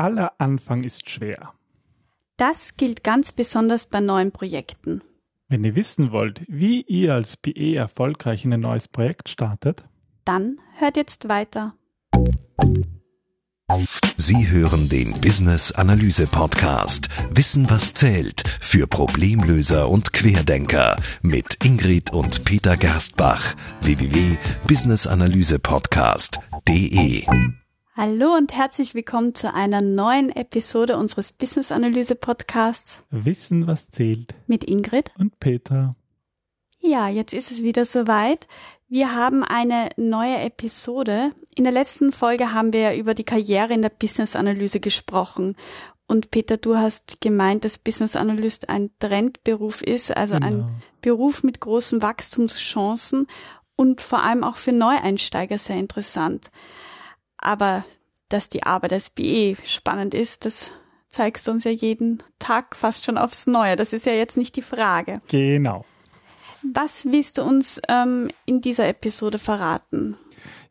aller Anfang ist schwer. Das gilt ganz besonders bei neuen Projekten. Wenn ihr wissen wollt, wie ihr als PE erfolgreich in ein neues Projekt startet, dann hört jetzt weiter. Sie hören den Business Analyse Podcast Wissen was zählt für Problemlöser und Querdenker mit Ingrid und Peter Gerstbach www.businessanalysepodcast.de Hallo und herzlich willkommen zu einer neuen Episode unseres Business Analyse Podcasts. Wissen, was zählt. Mit Ingrid und Peter. Ja, jetzt ist es wieder soweit. Wir haben eine neue Episode. In der letzten Folge haben wir über die Karriere in der Business Analyse gesprochen. Und Peter, du hast gemeint, dass Business Analyst ein Trendberuf ist, also genau. ein Beruf mit großen Wachstumschancen und vor allem auch für Neueinsteiger sehr interessant. Aber dass die Arbeit als BE spannend ist, das zeigst du uns ja jeden Tag fast schon aufs Neue. Das ist ja jetzt nicht die Frage. Genau. Was willst du uns ähm, in dieser Episode verraten?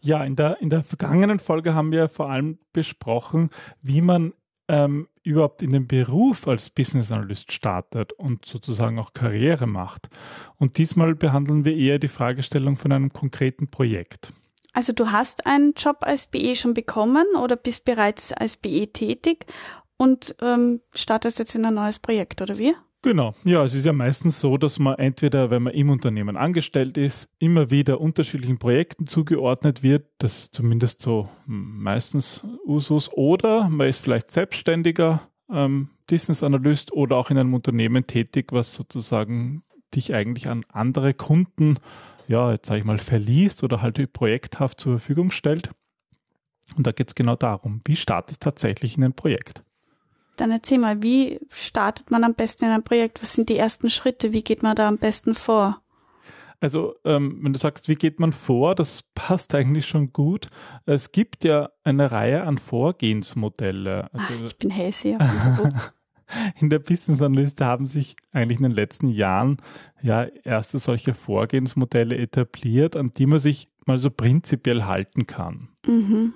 Ja, in der, in der vergangenen Folge haben wir vor allem besprochen, wie man ähm, überhaupt in den Beruf als Business Analyst startet und sozusagen auch Karriere macht. Und diesmal behandeln wir eher die Fragestellung von einem konkreten Projekt. Also du hast einen Job als BE schon bekommen oder bist bereits als BE tätig und ähm, startest jetzt in ein neues Projekt, oder wie? Genau, ja, es ist ja meistens so, dass man entweder, wenn man im Unternehmen angestellt ist, immer wieder unterschiedlichen Projekten zugeordnet wird, das ist zumindest so meistens Usus, oder man ist vielleicht selbstständiger ähm, Business Analyst oder auch in einem Unternehmen tätig, was sozusagen dich eigentlich an andere Kunden ja, jetzt sage ich mal, verliest oder halt projekthaft zur Verfügung stellt. Und da geht es genau darum, wie starte ich tatsächlich in ein Projekt? Dann erzähl mal, wie startet man am besten in ein Projekt? Was sind die ersten Schritte? Wie geht man da am besten vor? Also, ähm, wenn du sagst, wie geht man vor, das passt eigentlich schon gut. Es gibt ja eine Reihe an Vorgehensmodelle. Also, Ach, ich bin Hellseher. in der Business Analyst haben sich eigentlich in den letzten Jahren ja erste solche Vorgehensmodelle etabliert, an die man sich mal so prinzipiell halten kann. Mhm.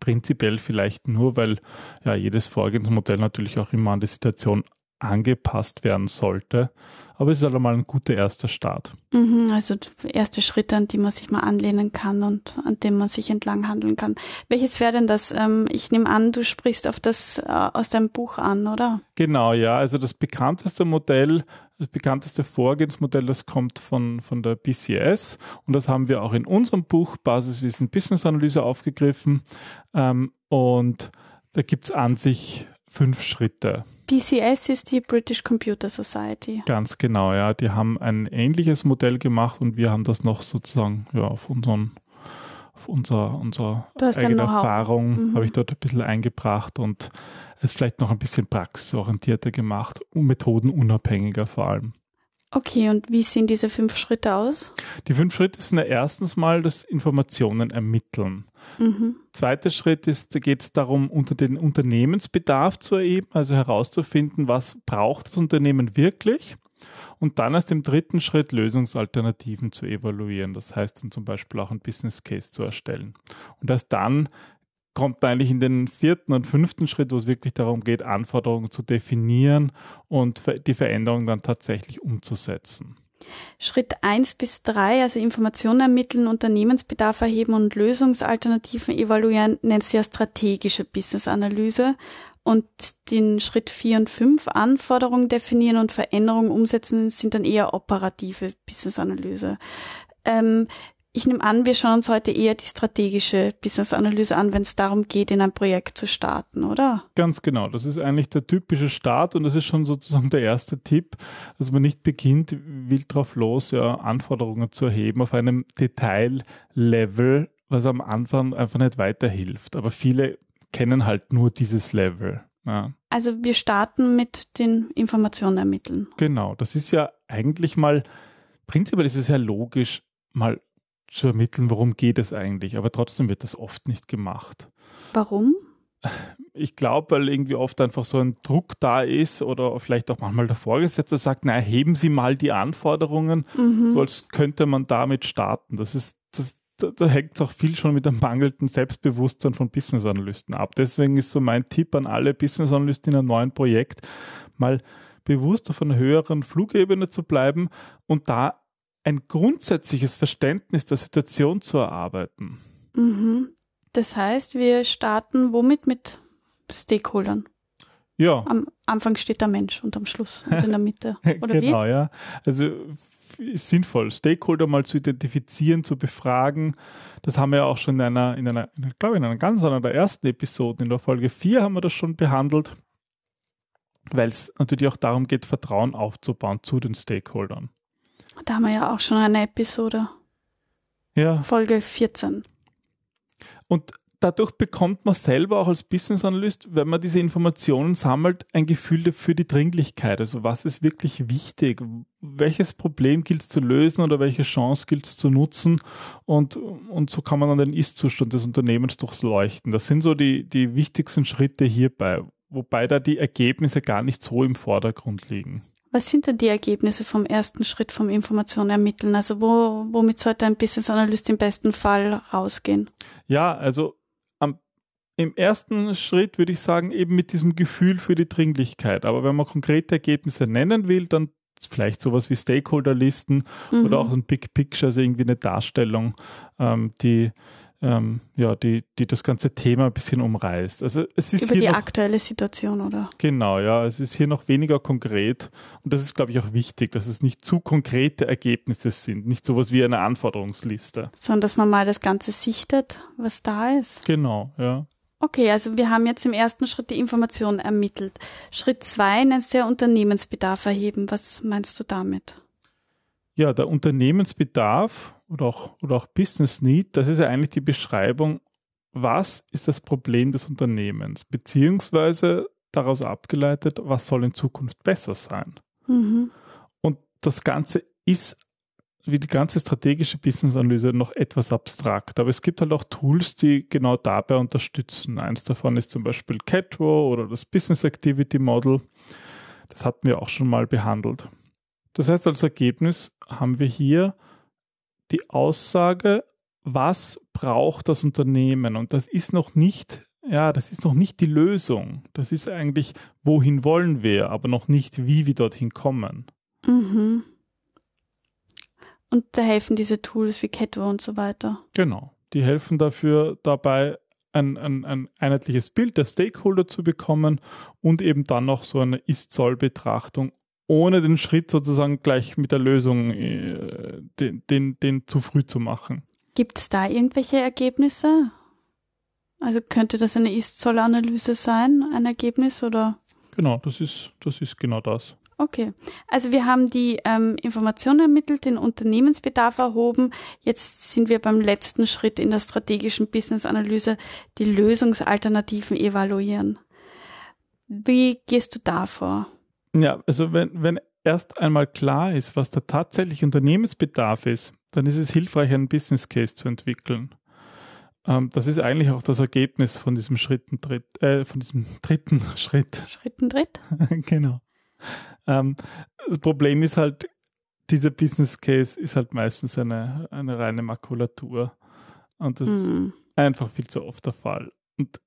Prinzipiell vielleicht nur, weil ja jedes Vorgehensmodell natürlich auch immer an die Situation angepasst werden sollte. Aber es ist halt einmal ein guter erster Start. Mhm, also erste Schritte, an die man sich mal anlehnen kann und an dem man sich entlang handeln kann. Welches wäre denn das? Ähm, ich nehme an, du sprichst auf das äh, aus deinem Buch an, oder? Genau, ja. Also das bekannteste Modell, das bekannteste Vorgehensmodell, das kommt von, von der BCS und das haben wir auch in unserem Buch Basiswissen Business Analyse aufgegriffen. Ähm, und da gibt es an sich fünf Schritte. BCS ist die British Computer Society. Ganz genau, ja. Die haben ein ähnliches Modell gemacht und wir haben das noch sozusagen ja, auf unseren auf unser, unsere eigene Erfahrung mhm. habe ich dort ein bisschen eingebracht und es vielleicht noch ein bisschen praxisorientierter gemacht und methodenunabhängiger vor allem. Okay, und wie sehen diese fünf Schritte aus? Die fünf Schritte sind ja erstens mal das Informationen ermitteln. Mhm. Zweiter Schritt ist, da geht es darum, unter den Unternehmensbedarf zu erheben, also herauszufinden, was braucht das Unternehmen wirklich. Und dann erst im dritten Schritt Lösungsalternativen zu evaluieren. Das heißt dann zum Beispiel auch ein Business Case zu erstellen. Und erst dann kommt eigentlich in den vierten und fünften Schritt, wo es wirklich darum geht, Anforderungen zu definieren und die Veränderungen dann tatsächlich umzusetzen. Schritt eins bis drei, also Informationen ermitteln, Unternehmensbedarf erheben und Lösungsalternativen evaluieren, nennt sich ja strategische Business-Analyse. Und den Schritt vier und fünf, Anforderungen definieren und Veränderungen umsetzen, sind dann eher operative Business-Analyse. Ähm, ich nehme an, wir schauen uns heute eher die strategische Business-Analyse an, wenn es darum geht, in ein Projekt zu starten, oder? Ganz genau. Das ist eigentlich der typische Start und das ist schon sozusagen der erste Tipp, dass man nicht beginnt, wild drauf los, ja, Anforderungen zu erheben auf einem Detaillevel, was am Anfang einfach nicht weiterhilft. Aber viele kennen halt nur dieses Level. Ja. Also wir starten mit den Informationen ermitteln. Genau. Das ist ja eigentlich mal, prinzipiell ist es ja logisch, mal zu ermitteln, worum geht es eigentlich. Aber trotzdem wird das oft nicht gemacht. Warum? Ich glaube, weil irgendwie oft einfach so ein Druck da ist oder vielleicht auch manchmal der Vorgesetzte sagt, na, heben Sie mal die Anforderungen, mhm. so als könnte man damit starten. Das ist, das, da, da hängt es auch viel schon mit dem mangelnden Selbstbewusstsein von Business Analysten ab. Deswegen ist so mein Tipp an alle Business Analysten in einem neuen Projekt, mal bewusst auf einer höheren Flugebene zu bleiben und da ein grundsätzliches Verständnis der Situation zu erarbeiten. Mhm. Das heißt, wir starten womit mit Stakeholdern? Ja. Am Anfang steht der Mensch und am Schluss und in der Mitte. Oder genau, wie? ja. Also ist sinnvoll, Stakeholder mal zu identifizieren, zu befragen. Das haben wir ja auch schon in einer, in einer, ich glaube in einer ganz einer der ersten Episoden, in der Folge 4 haben wir das schon behandelt, weil es natürlich auch darum geht, Vertrauen aufzubauen zu den Stakeholdern. Da haben wir ja auch schon eine Episode. Ja. Folge 14. Und dadurch bekommt man selber auch als Business Analyst, wenn man diese Informationen sammelt, ein Gefühl für die Dringlichkeit. Also was ist wirklich wichtig? Welches Problem gilt es zu lösen oder welche Chance gilt es zu nutzen? Und, und so kann man dann den Ist-Zustand des Unternehmens durchleuchten. Das sind so die, die wichtigsten Schritte hierbei, wobei da die Ergebnisse gar nicht so im Vordergrund liegen. Was sind denn die Ergebnisse vom ersten Schritt vom Informationen ermitteln? Also wo, womit sollte ein Business Analyst im besten Fall rausgehen? Ja, also am, im ersten Schritt würde ich sagen, eben mit diesem Gefühl für die Dringlichkeit. Aber wenn man konkrete Ergebnisse nennen will, dann vielleicht sowas wie Stakeholderlisten mhm. oder auch ein Big Picture, also irgendwie eine Darstellung, ähm, die ähm, ja, die, die das ganze Thema ein bisschen umreißt. Also es ist Über hier die noch, aktuelle Situation, oder? Genau, ja, es ist hier noch weniger konkret und das ist, glaube ich, auch wichtig, dass es nicht zu konkrete Ergebnisse sind, nicht sowas wie eine Anforderungsliste. Sondern dass man mal das Ganze sichtet, was da ist. Genau, ja. Okay, also wir haben jetzt im ersten Schritt die Information ermittelt. Schritt zwei nennst du ja Unternehmensbedarf erheben. Was meinst du damit? Ja, der Unternehmensbedarf oder auch, oder auch Business Need, das ist ja eigentlich die Beschreibung, was ist das Problem des Unternehmens, beziehungsweise daraus abgeleitet, was soll in Zukunft besser sein. Mhm. Und das Ganze ist wie die ganze strategische Business-Analyse noch etwas abstrakt. Aber es gibt halt auch Tools, die genau dabei unterstützen. Eins davon ist zum Beispiel Catwo oder das Business Activity Model. Das hatten wir auch schon mal behandelt. Das heißt, als Ergebnis haben wir hier die Aussage, was braucht das Unternehmen? Und das ist noch nicht, ja, das ist noch nicht die Lösung. Das ist eigentlich, wohin wollen wir, aber noch nicht, wie wir dorthin kommen. Mhm. Und da helfen diese Tools wie Catwo und so weiter. Genau. Die helfen dafür dabei, ein, ein, ein einheitliches Bild der Stakeholder zu bekommen und eben dann noch so eine Ist-Soll-Betrachtung ohne den Schritt sozusagen gleich mit der Lösung äh, den, den, den zu früh zu machen. Gibt es da irgendwelche Ergebnisse? Also könnte das eine Ist-Zoll-Analyse sein, ein Ergebnis oder? Genau, das ist, das ist genau das. Okay, also wir haben die ähm, Informationen ermittelt, den Unternehmensbedarf erhoben. Jetzt sind wir beim letzten Schritt in der strategischen Business-Analyse, die Lösungsalternativen evaluieren. Wie gehst du da vor? Ja, also wenn, wenn erst einmal klar ist, was der tatsächliche Unternehmensbedarf ist, dann ist es hilfreich, einen Business Case zu entwickeln. Ähm, das ist eigentlich auch das Ergebnis von diesem Schritten, dritt, äh, von diesem dritten Schritt. Schritten dritt? genau. Ähm, das Problem ist halt, dieser Business Case ist halt meistens eine, eine reine Makulatur. Und das mm. ist einfach viel zu oft der Fall. Und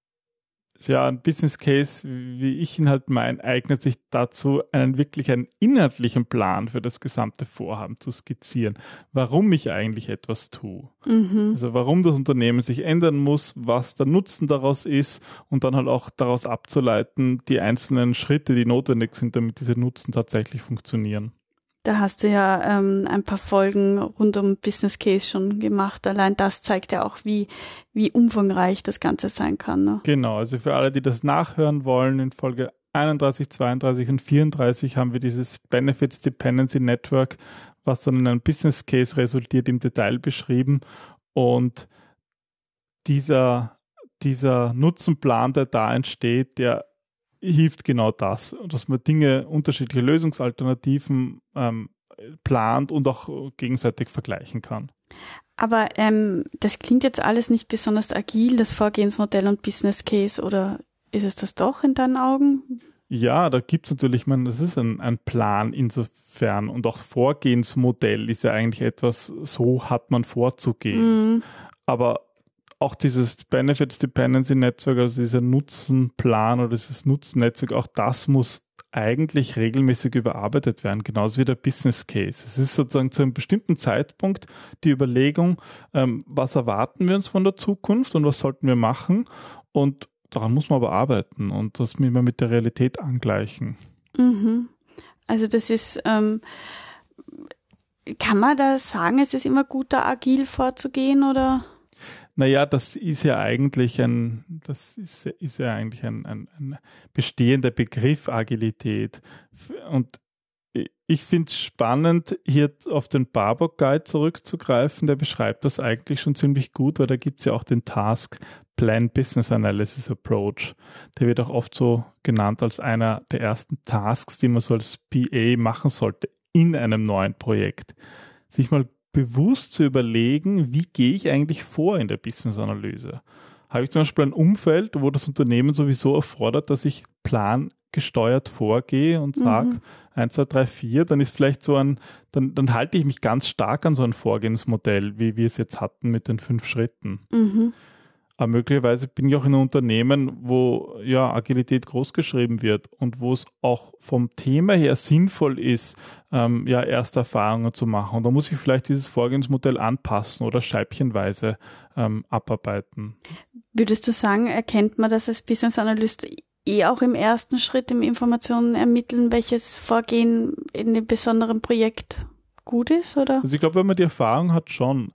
ja, ein Business Case, wie ich ihn halt meine, eignet sich dazu, einen wirklich einen inhaltlichen Plan für das gesamte Vorhaben zu skizzieren. Warum ich eigentlich etwas tue. Mhm. Also warum das Unternehmen sich ändern muss, was der Nutzen daraus ist und dann halt auch daraus abzuleiten, die einzelnen Schritte, die notwendig sind, damit diese Nutzen tatsächlich funktionieren. Da hast du ja ähm, ein paar Folgen rund um Business Case schon gemacht. Allein das zeigt ja auch, wie, wie umfangreich das Ganze sein kann. Ne? Genau, also für alle, die das nachhören wollen, in Folge 31, 32 und 34 haben wir dieses Benefits Dependency Network, was dann in einem Business Case resultiert, im Detail beschrieben. Und dieser, dieser Nutzenplan, der da entsteht, der hilft genau das, dass man Dinge, unterschiedliche Lösungsalternativen ähm, plant und auch gegenseitig vergleichen kann. Aber ähm, das klingt jetzt alles nicht besonders agil, das Vorgehensmodell und Business Case, oder ist es das doch in deinen Augen? Ja, da gibt es natürlich, man, das ist ein, ein Plan insofern und auch Vorgehensmodell ist ja eigentlich etwas, so hat man vorzugehen. Mhm. Aber auch dieses Benefits Dependency Netzwerk, also dieser Nutzenplan oder dieses Nutzennetzwerk, auch das muss eigentlich regelmäßig überarbeitet werden, genauso wie der Business Case. Es ist sozusagen zu einem bestimmten Zeitpunkt die Überlegung, ähm, was erwarten wir uns von der Zukunft und was sollten wir machen und daran muss man aber arbeiten und das immer mit der Realität angleichen. Mhm. Also das ist, ähm, kann man da sagen, es ist immer gut, da agil vorzugehen oder? Naja, das ist ja eigentlich ein, das ist, ist ja eigentlich ein, ein, ein bestehender Begriff Agilität. Und ich finde es spannend, hier auf den Barbock Guide zurückzugreifen. Der beschreibt das eigentlich schon ziemlich gut, weil da gibt es ja auch den Task Plan Business Analysis Approach. Der wird auch oft so genannt als einer der ersten Tasks, die man so als PA machen sollte in einem neuen Projekt. Sich mal bewusst zu überlegen, wie gehe ich eigentlich vor in der Business-Analyse. Habe ich zum Beispiel ein Umfeld, wo das Unternehmen sowieso erfordert, dass ich plangesteuert vorgehe und sage, mhm. 1, 2, 3, 4, dann ist vielleicht so ein, dann, dann halte ich mich ganz stark an so ein Vorgehensmodell, wie wir es jetzt hatten mit den fünf Schritten. Mhm. Aber möglicherweise bin ich auch in einem Unternehmen, wo ja Agilität großgeschrieben wird und wo es auch vom Thema her sinnvoll ist, ähm, ja erste Erfahrungen zu machen. Und da muss ich vielleicht dieses Vorgehensmodell anpassen oder scheibchenweise ähm, abarbeiten. Würdest du sagen, erkennt man das als Business Analyst eh auch im ersten Schritt im Informationen ermitteln, welches Vorgehen in dem besonderen Projekt gut ist, oder? Also ich glaube, wenn man die Erfahrung hat, schon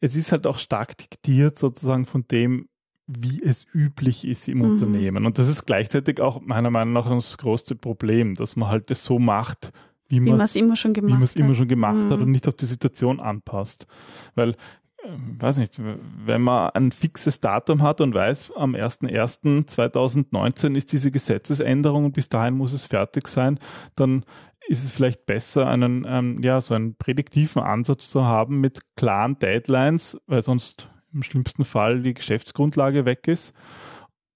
es ist halt auch stark diktiert sozusagen von dem, wie es üblich ist im mhm. Unternehmen. Und das ist gleichzeitig auch meiner Meinung nach das größte Problem, dass man halt das so macht, wie, man es immer schon gemacht, wie es immer schon gemacht mhm. hat und nicht auf die Situation anpasst. Weil, ähm, weiß nicht, wenn man ein fixes Datum hat und weiß, am 01.01.2019 ist diese Gesetzesänderung und bis dahin muss es fertig sein, dann ist es vielleicht besser, einen, ähm, ja, so einen prädiktiven Ansatz zu haben mit klaren Deadlines, weil sonst im schlimmsten Fall die Geschäftsgrundlage weg ist.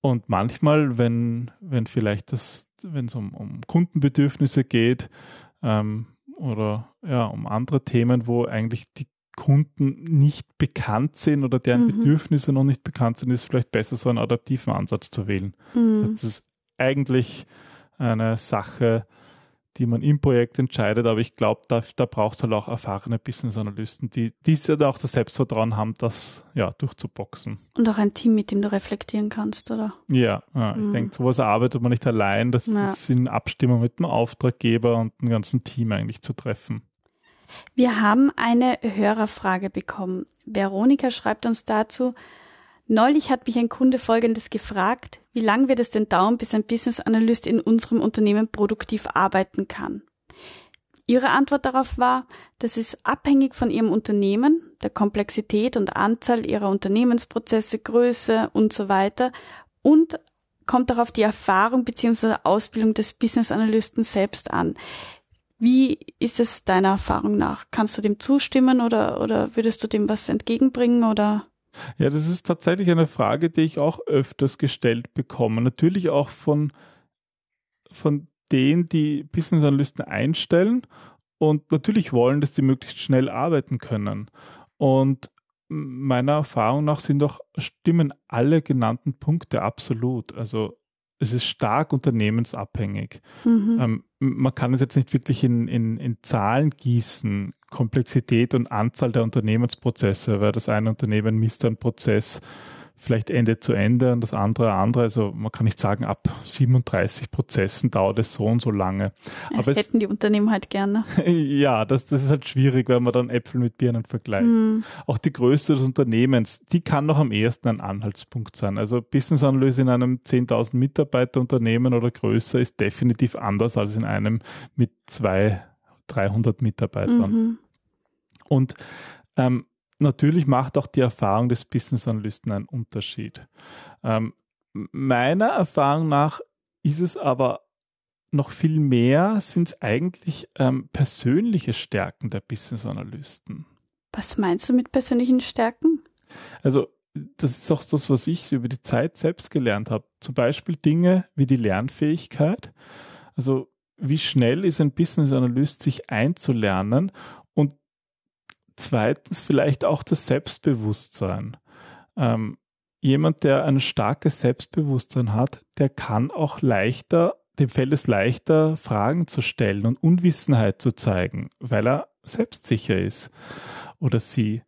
Und manchmal, wenn, wenn vielleicht das, wenn es um, um Kundenbedürfnisse geht ähm, oder ja, um andere Themen, wo eigentlich die Kunden nicht bekannt sind oder deren mhm. Bedürfnisse noch nicht bekannt sind, ist es vielleicht besser, so einen adaptiven Ansatz zu wählen. Mhm. Das ist eigentlich eine Sache, die man im Projekt entscheidet. Aber ich glaube, da, da braucht es halt auch erfahrene Business-Analysten, die dies ja auch das Selbstvertrauen haben, das ja durchzuboxen. Und auch ein Team, mit dem du reflektieren kannst, oder? Ja, ja ich mhm. denke, sowas arbeitet man nicht allein. Das ja. ist in Abstimmung mit dem Auftraggeber und dem ganzen Team eigentlich zu treffen. Wir haben eine Hörerfrage bekommen. Veronika schreibt uns dazu, Neulich hat mich ein Kunde Folgendes gefragt, wie lang wird es denn dauern, bis ein Business Analyst in unserem Unternehmen produktiv arbeiten kann? Ihre Antwort darauf war, das ist abhängig von Ihrem Unternehmen, der Komplexität und Anzahl Ihrer Unternehmensprozesse, Größe und so weiter und kommt darauf die Erfahrung bzw. Ausbildung des Business Analysten selbst an. Wie ist es deiner Erfahrung nach? Kannst du dem zustimmen oder, oder würdest du dem was entgegenbringen oder? Ja, das ist tatsächlich eine Frage, die ich auch öfters gestellt bekomme. Natürlich auch von, von denen, die Business Analysten einstellen und natürlich wollen, dass die möglichst schnell arbeiten können. Und meiner Erfahrung nach sind doch, stimmen alle genannten Punkte absolut. Also es ist stark unternehmensabhängig. Mhm. Ähm, man kann es jetzt nicht wirklich in, in, in Zahlen gießen, Komplexität und Anzahl der Unternehmensprozesse, weil das eine Unternehmen misst einen Prozess vielleicht Ende zu Ende und das andere andere. Also man kann nicht sagen, ab 37 Prozessen dauert es so und so lange. Das Aber hätten es, die Unternehmen halt gerne. ja, das, das ist halt schwierig, wenn man dann Äpfel mit Birnen vergleicht. Mhm. Auch die Größe des Unternehmens, die kann noch am ehesten ein Anhaltspunkt sein. Also Business Analyse in einem 10.000 Mitarbeiter Unternehmen oder größer ist definitiv anders als in einem mit zwei, 300 Mitarbeitern. Mhm. Und ähm, natürlich macht auch die Erfahrung des Business Analysten einen Unterschied. Ähm, meiner Erfahrung nach ist es aber noch viel mehr, sind es eigentlich ähm, persönliche Stärken der Business Analysten. Was meinst du mit persönlichen Stärken? Also das ist auch das, was ich über die Zeit selbst gelernt habe. Zum Beispiel Dinge wie die Lernfähigkeit. Also wie schnell ist ein Business Analyst, sich einzulernen zweitens vielleicht auch das Selbstbewusstsein. Ähm, jemand, der ein starkes Selbstbewusstsein hat, der kann auch leichter, dem fällt es leichter, Fragen zu stellen und Unwissenheit zu zeigen, weil er selbstsicher ist oder sie.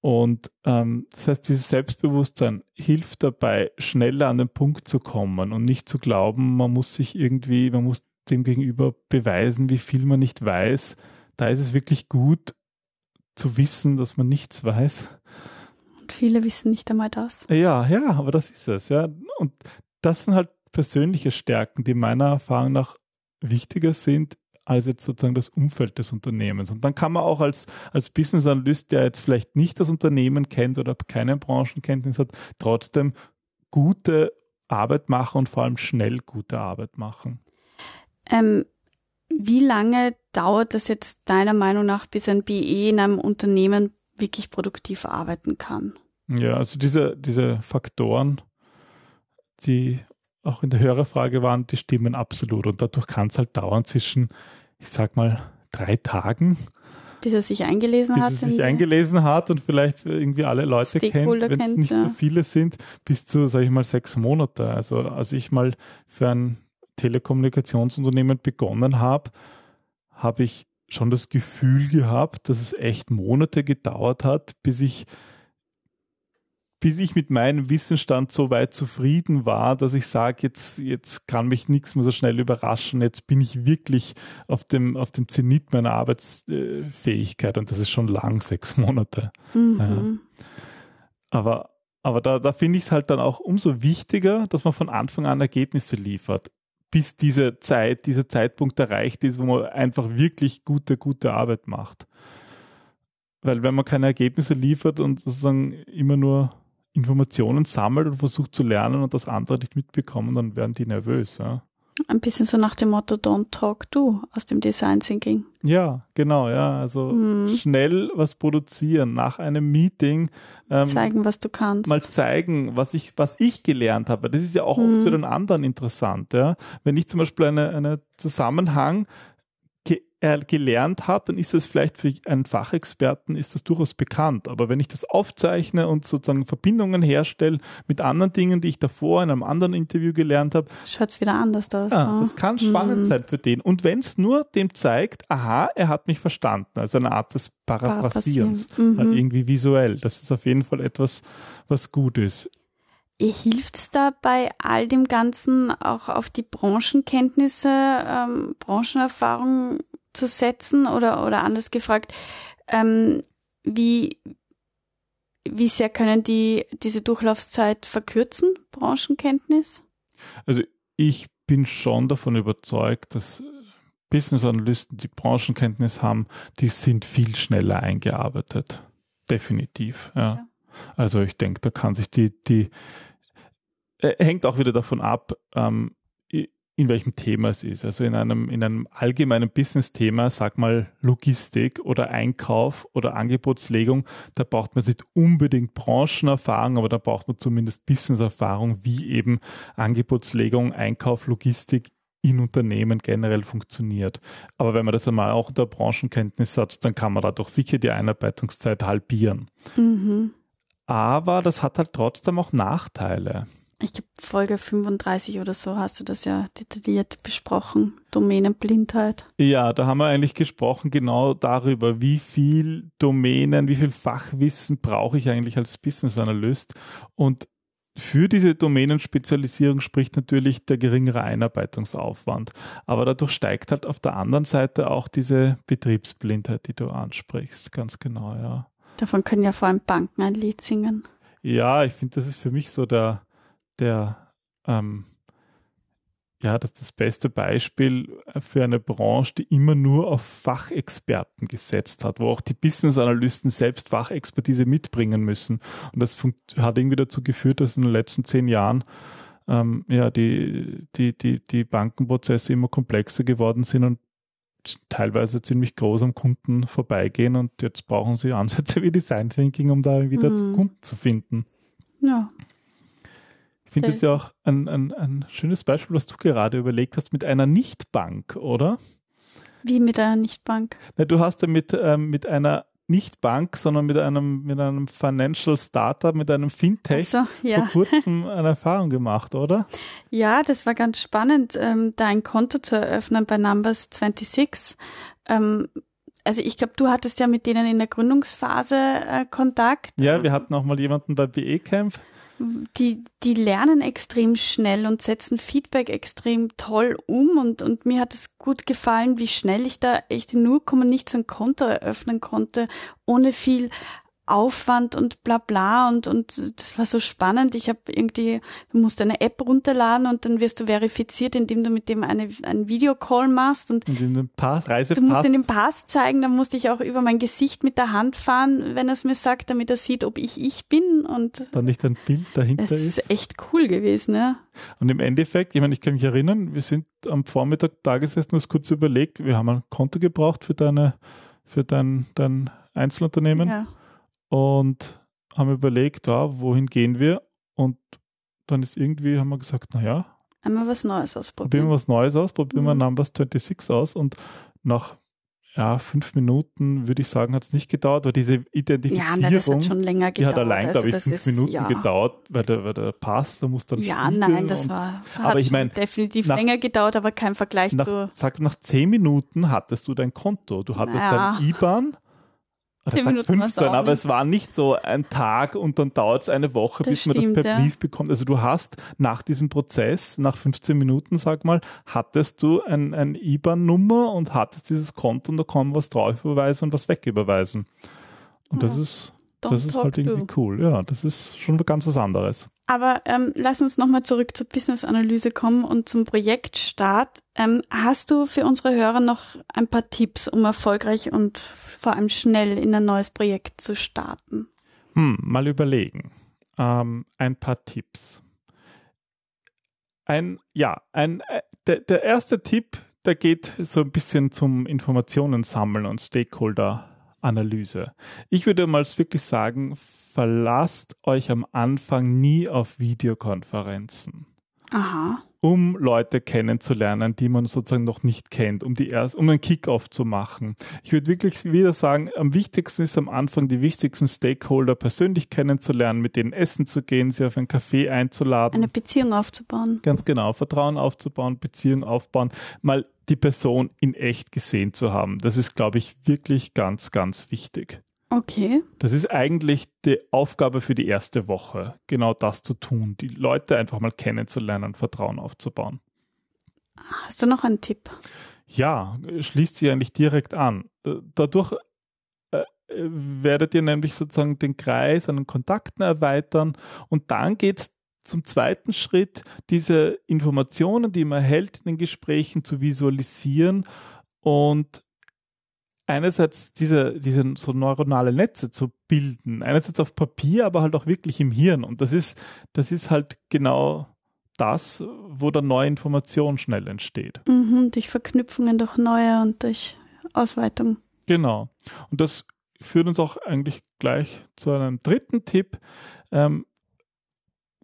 Und ähm, das heißt, dieses Selbstbewusstsein hilft dabei, schneller an den Punkt zu kommen und nicht zu glauben, man muss sich irgendwie, man muss dem Gegenüber beweisen, wie viel man nicht weiß. Da ist es wirklich gut zu wissen, dass man nichts weiß. Und viele wissen nicht einmal das. Ja, ja, aber das ist es, ja. Und das sind halt persönliche Stärken, die meiner Erfahrung nach wichtiger sind als jetzt sozusagen das Umfeld des Unternehmens. Und dann kann man auch als, als Business Analyst, der jetzt vielleicht nicht das Unternehmen kennt oder keine Branchenkenntnis hat, trotzdem gute Arbeit machen und vor allem schnell gute Arbeit machen. Ähm, wie lange dauert das jetzt deiner Meinung nach, bis ein BE in einem Unternehmen wirklich produktiv arbeiten kann? Ja, also diese, diese Faktoren, die auch in der Hörerfrage waren, die stimmen absolut. Und dadurch kann es halt dauern zwischen, ich sag mal, drei Tagen. Bis er sich eingelesen bis hat. Bis er sich eingelesen hat und vielleicht irgendwie alle Leute kennt, wenn es nicht ja. so viele sind, bis zu, sage ich mal, sechs Monate. Also als ich mal für ein Telekommunikationsunternehmen begonnen habe, habe ich schon das Gefühl gehabt, dass es echt Monate gedauert hat, bis ich bis ich mit meinem Wissensstand so weit zufrieden war, dass ich sage, jetzt, jetzt kann mich nichts mehr so schnell überraschen. Jetzt bin ich wirklich auf dem, auf dem Zenit meiner Arbeitsfähigkeit und das ist schon lang, sechs Monate. Mhm. Ja. Aber, aber da, da finde ich es halt dann auch umso wichtiger, dass man von Anfang an Ergebnisse liefert, bis diese Zeit, dieser Zeitpunkt erreicht ist, wo man einfach wirklich gute, gute Arbeit macht. Weil wenn man keine Ergebnisse liefert und sozusagen immer nur Informationen sammelt und versucht zu lernen und das andere nicht mitbekommen, dann werden die nervös. Ja. Ein bisschen so nach dem Motto Don't Talk Do aus dem Design Thinking. Ja, genau, ja. Also mhm. schnell was produzieren nach einem Meeting. Ähm, zeigen, was du kannst. Mal zeigen, was ich, was ich gelernt habe. Das ist ja auch mhm. für den anderen interessant. Ja. Wenn ich zum Beispiel einen eine Zusammenhang er gelernt hat, dann ist es vielleicht für einen Fachexperten ist das durchaus bekannt. Aber wenn ich das aufzeichne und sozusagen Verbindungen herstelle mit anderen Dingen, die ich davor in einem anderen Interview gelernt habe, schaut es wieder anders aus. Ja, das kann spannend mhm. sein für den. Und wenn es nur dem zeigt, aha, er hat mich verstanden, also eine Art des Paraphrasierens, mhm. halt irgendwie visuell. Das ist auf jeden Fall etwas, was gut ist. Hilft es da bei all dem Ganzen auch auf die Branchenkenntnisse, ähm, Branchenerfahrung zu setzen oder, oder anders gefragt, ähm, wie, wie sehr können die diese Durchlaufzeit verkürzen, Branchenkenntnis? Also ich bin schon davon überzeugt, dass Business Analysten, die Branchenkenntnis haben, die sind viel schneller eingearbeitet. Definitiv, ja. ja. Also ich denke, da kann sich die, die äh, hängt auch wieder davon ab, ähm, in welchem Thema es ist. Also in einem, in einem allgemeinen Business-Thema, sag mal Logistik oder Einkauf oder Angebotslegung, da braucht man nicht unbedingt Branchenerfahrung, aber da braucht man zumindest Business-Erfahrung, wie eben Angebotslegung, Einkauf, Logistik in Unternehmen generell funktioniert. Aber wenn man das einmal auch unter Branchenkenntnis hat, dann kann man da doch sicher die Einarbeitungszeit halbieren. Mhm. Aber das hat halt trotzdem auch Nachteile ich glaube, Folge 35 oder so hast du das ja detailliert besprochen, Domänenblindheit. Ja, da haben wir eigentlich gesprochen genau darüber, wie viel Domänen, wie viel Fachwissen brauche ich eigentlich als Business Analyst und für diese Domänenspezialisierung spricht natürlich der geringere Einarbeitungsaufwand. Aber dadurch steigt halt auf der anderen Seite auch diese Betriebsblindheit, die du ansprichst. Ganz genau, ja. Davon können ja vor allem Banken ein Lied singen. Ja, ich finde, das ist für mich so der, der, ähm, ja, das ist das beste Beispiel für eine Branche, die immer nur auf Fachexperten gesetzt hat, wo auch die Business-Analysten selbst Fachexpertise mitbringen müssen. Und das hat irgendwie dazu geführt, dass in den letzten zehn Jahren ähm, ja, die, die, die, die Bankenprozesse immer komplexer geworden sind und teilweise ziemlich groß am Kunden vorbeigehen und jetzt brauchen sie Ansätze wie Design Thinking, um da wieder mhm. Kunden zu finden. Ja. Ich finde das ja auch ein, ein, ein schönes Beispiel, was du gerade überlegt hast, mit einer Nichtbank, oder? Wie mit einer Nichtbank? Na, du hast ja mit, ähm, mit einer nicht Bank, sondern mit einem, mit einem Financial Startup, mit einem Fintech so, ja. vor kurzem eine Erfahrung gemacht, oder? Ja, das war ganz spannend, ähm, da ein Konto zu eröffnen bei Numbers 26. Ähm, also ich glaube, du hattest ja mit denen in der Gründungsphase äh, Kontakt. Ja, wir hatten auch mal jemanden bei BE Camp die, die lernen extrem schnell und setzen Feedback extrem toll um und, und mir hat es gut gefallen, wie schnell ich da echt in nur nichts ein Konto eröffnen konnte, ohne viel Aufwand und bla bla und, und das war so spannend. Ich habe irgendwie, du musst eine App runterladen und dann wirst du verifiziert, indem du mit dem eine, einen Videocall machst und, und den Pass, Reisepass. du musst den Pass zeigen, dann musste ich auch über mein Gesicht mit der Hand fahren, wenn er es mir sagt, damit er sieht, ob ich ich bin und dann nicht ein Bild dahinter ist. Das ist echt cool gewesen, ja. Und im Endeffekt, ich meine, ich kann mich erinnern, wir sind am Vormittag da gesessen, uns kurz überlegt, wir haben ein Konto gebraucht für deine, für dein, dein Einzelunternehmen. Ja und haben überlegt, ja, wohin gehen wir? Und dann ist irgendwie, haben wir gesagt, naja. Einmal was Neues ausprobieren. Probieren wir was Neues aus, probieren mhm. wir Numbers 26 aus und nach ja, fünf Minuten, würde ich sagen, hat es nicht gedauert, weil diese Identifizierung, ja, das hat schon länger gedauert. die hat allein, also glaube ich, fünf ist, Minuten ja. gedauert, weil der, weil der Pass, da muss dann Ja, nein, das war, aber ich meine, definitiv nach, länger gedauert, aber kein Vergleich nach, zu. Sag, nach zehn Minuten hattest du dein Konto, du hattest naja. dein IBAN, oder sagt 15, aber es war nicht so ein Tag und dann dauert es eine Woche, das bis stimmt, man das per ja. Brief bekommt. Also du hast nach diesem Prozess, nach 15 Minuten, sag mal, hattest du ein, ein IBAN-Nummer und hattest dieses Konto und da kann man was drauf überweisen und was wegüberweisen. Und ja. das ist, das ist halt irgendwie cool. Ja, das ist schon ganz was anderes. Aber ähm, lass uns nochmal zurück zur Business-Analyse kommen und zum Projektstart. Ähm, hast du für unsere Hörer noch ein paar Tipps, um erfolgreich und vor allem schnell in ein neues Projekt zu starten? Hm, mal überlegen. Ähm, ein paar Tipps. Ein, ja, ein, äh, der, der erste Tipp, der geht so ein bisschen zum Informationen sammeln und Stakeholder Analyse. Ich würde mal wirklich sagen, verlasst euch am Anfang nie auf Videokonferenzen. Aha. Um Leute kennenzulernen, die man sozusagen noch nicht kennt, um die erst, um einen Kickoff zu machen. Ich würde wirklich wieder sagen, am wichtigsten ist am Anfang die wichtigsten Stakeholder persönlich kennenzulernen, mit denen essen zu gehen, sie auf einen Café einzuladen. Eine Beziehung aufzubauen. Ganz genau, Vertrauen aufzubauen, Beziehung aufbauen, mal die Person in echt gesehen zu haben. Das ist, glaube ich, wirklich ganz, ganz wichtig. Okay. Das ist eigentlich die Aufgabe für die erste Woche, genau das zu tun, die Leute einfach mal kennenzulernen, Vertrauen aufzubauen. Hast du noch einen Tipp? Ja, schließt sich eigentlich direkt an. Dadurch äh, werdet ihr nämlich sozusagen den Kreis an den Kontakten erweitern und dann geht es zum zweiten Schritt, diese Informationen, die man erhält in den Gesprächen, zu visualisieren und einerseits diese, diese so neuronale Netze zu bilden, einerseits auf Papier, aber halt auch wirklich im Hirn. Und das ist, das ist halt genau das, wo dann neue Information schnell entsteht. Mhm, durch Verknüpfungen durch neue und durch Ausweitung. Genau. Und das führt uns auch eigentlich gleich zu einem dritten Tipp. Ähm,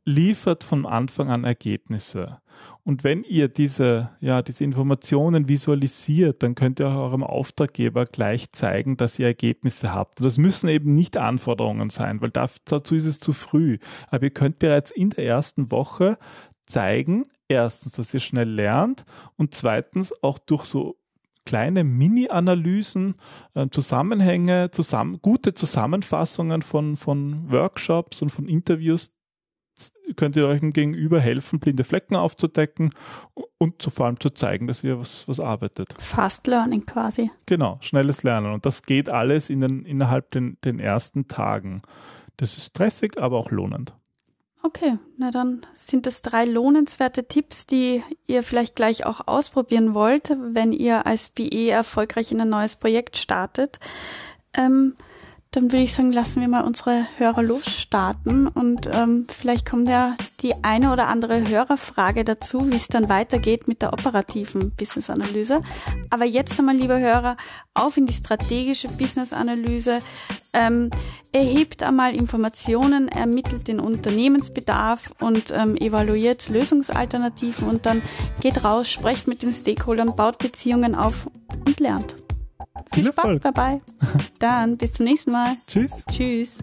liefert von Anfang an Ergebnisse. Und wenn ihr diese, ja, diese Informationen visualisiert, dann könnt ihr auch eurem Auftraggeber gleich zeigen, dass ihr Ergebnisse habt. Und das müssen eben nicht Anforderungen sein, weil dazu ist es zu früh. Aber ihr könnt bereits in der ersten Woche zeigen, erstens, dass ihr schnell lernt und zweitens auch durch so kleine Mini-Analysen, äh, Zusammenhänge, zusammen, gute Zusammenfassungen von, von Workshops und von Interviews könnt ihr euch gegenüber helfen, blinde Flecken aufzudecken und vor allem zu zeigen, dass ihr was, was arbeitet. Fast Learning quasi. Genau, schnelles Lernen. Und das geht alles in den, innerhalb den, den ersten Tagen. Das ist stressig, aber auch lohnend. Okay, na dann sind das drei lohnenswerte Tipps, die ihr vielleicht gleich auch ausprobieren wollt, wenn ihr als BE erfolgreich in ein neues Projekt startet. Ähm, dann würde ich sagen, lassen wir mal unsere Hörer losstarten und ähm, vielleicht kommt ja die eine oder andere Hörerfrage dazu, wie es dann weitergeht mit der operativen Business-Analyse. Aber jetzt einmal, liebe Hörer, auf in die strategische Business-Analyse. Ähm, erhebt einmal Informationen, ermittelt den Unternehmensbedarf und ähm, evaluiert Lösungsalternativen und dann geht raus, sprecht mit den Stakeholdern, baut Beziehungen auf und lernt. Viel, Viel Spaß dabei. Dann bis zum nächsten Mal. Tschüss. Tschüss.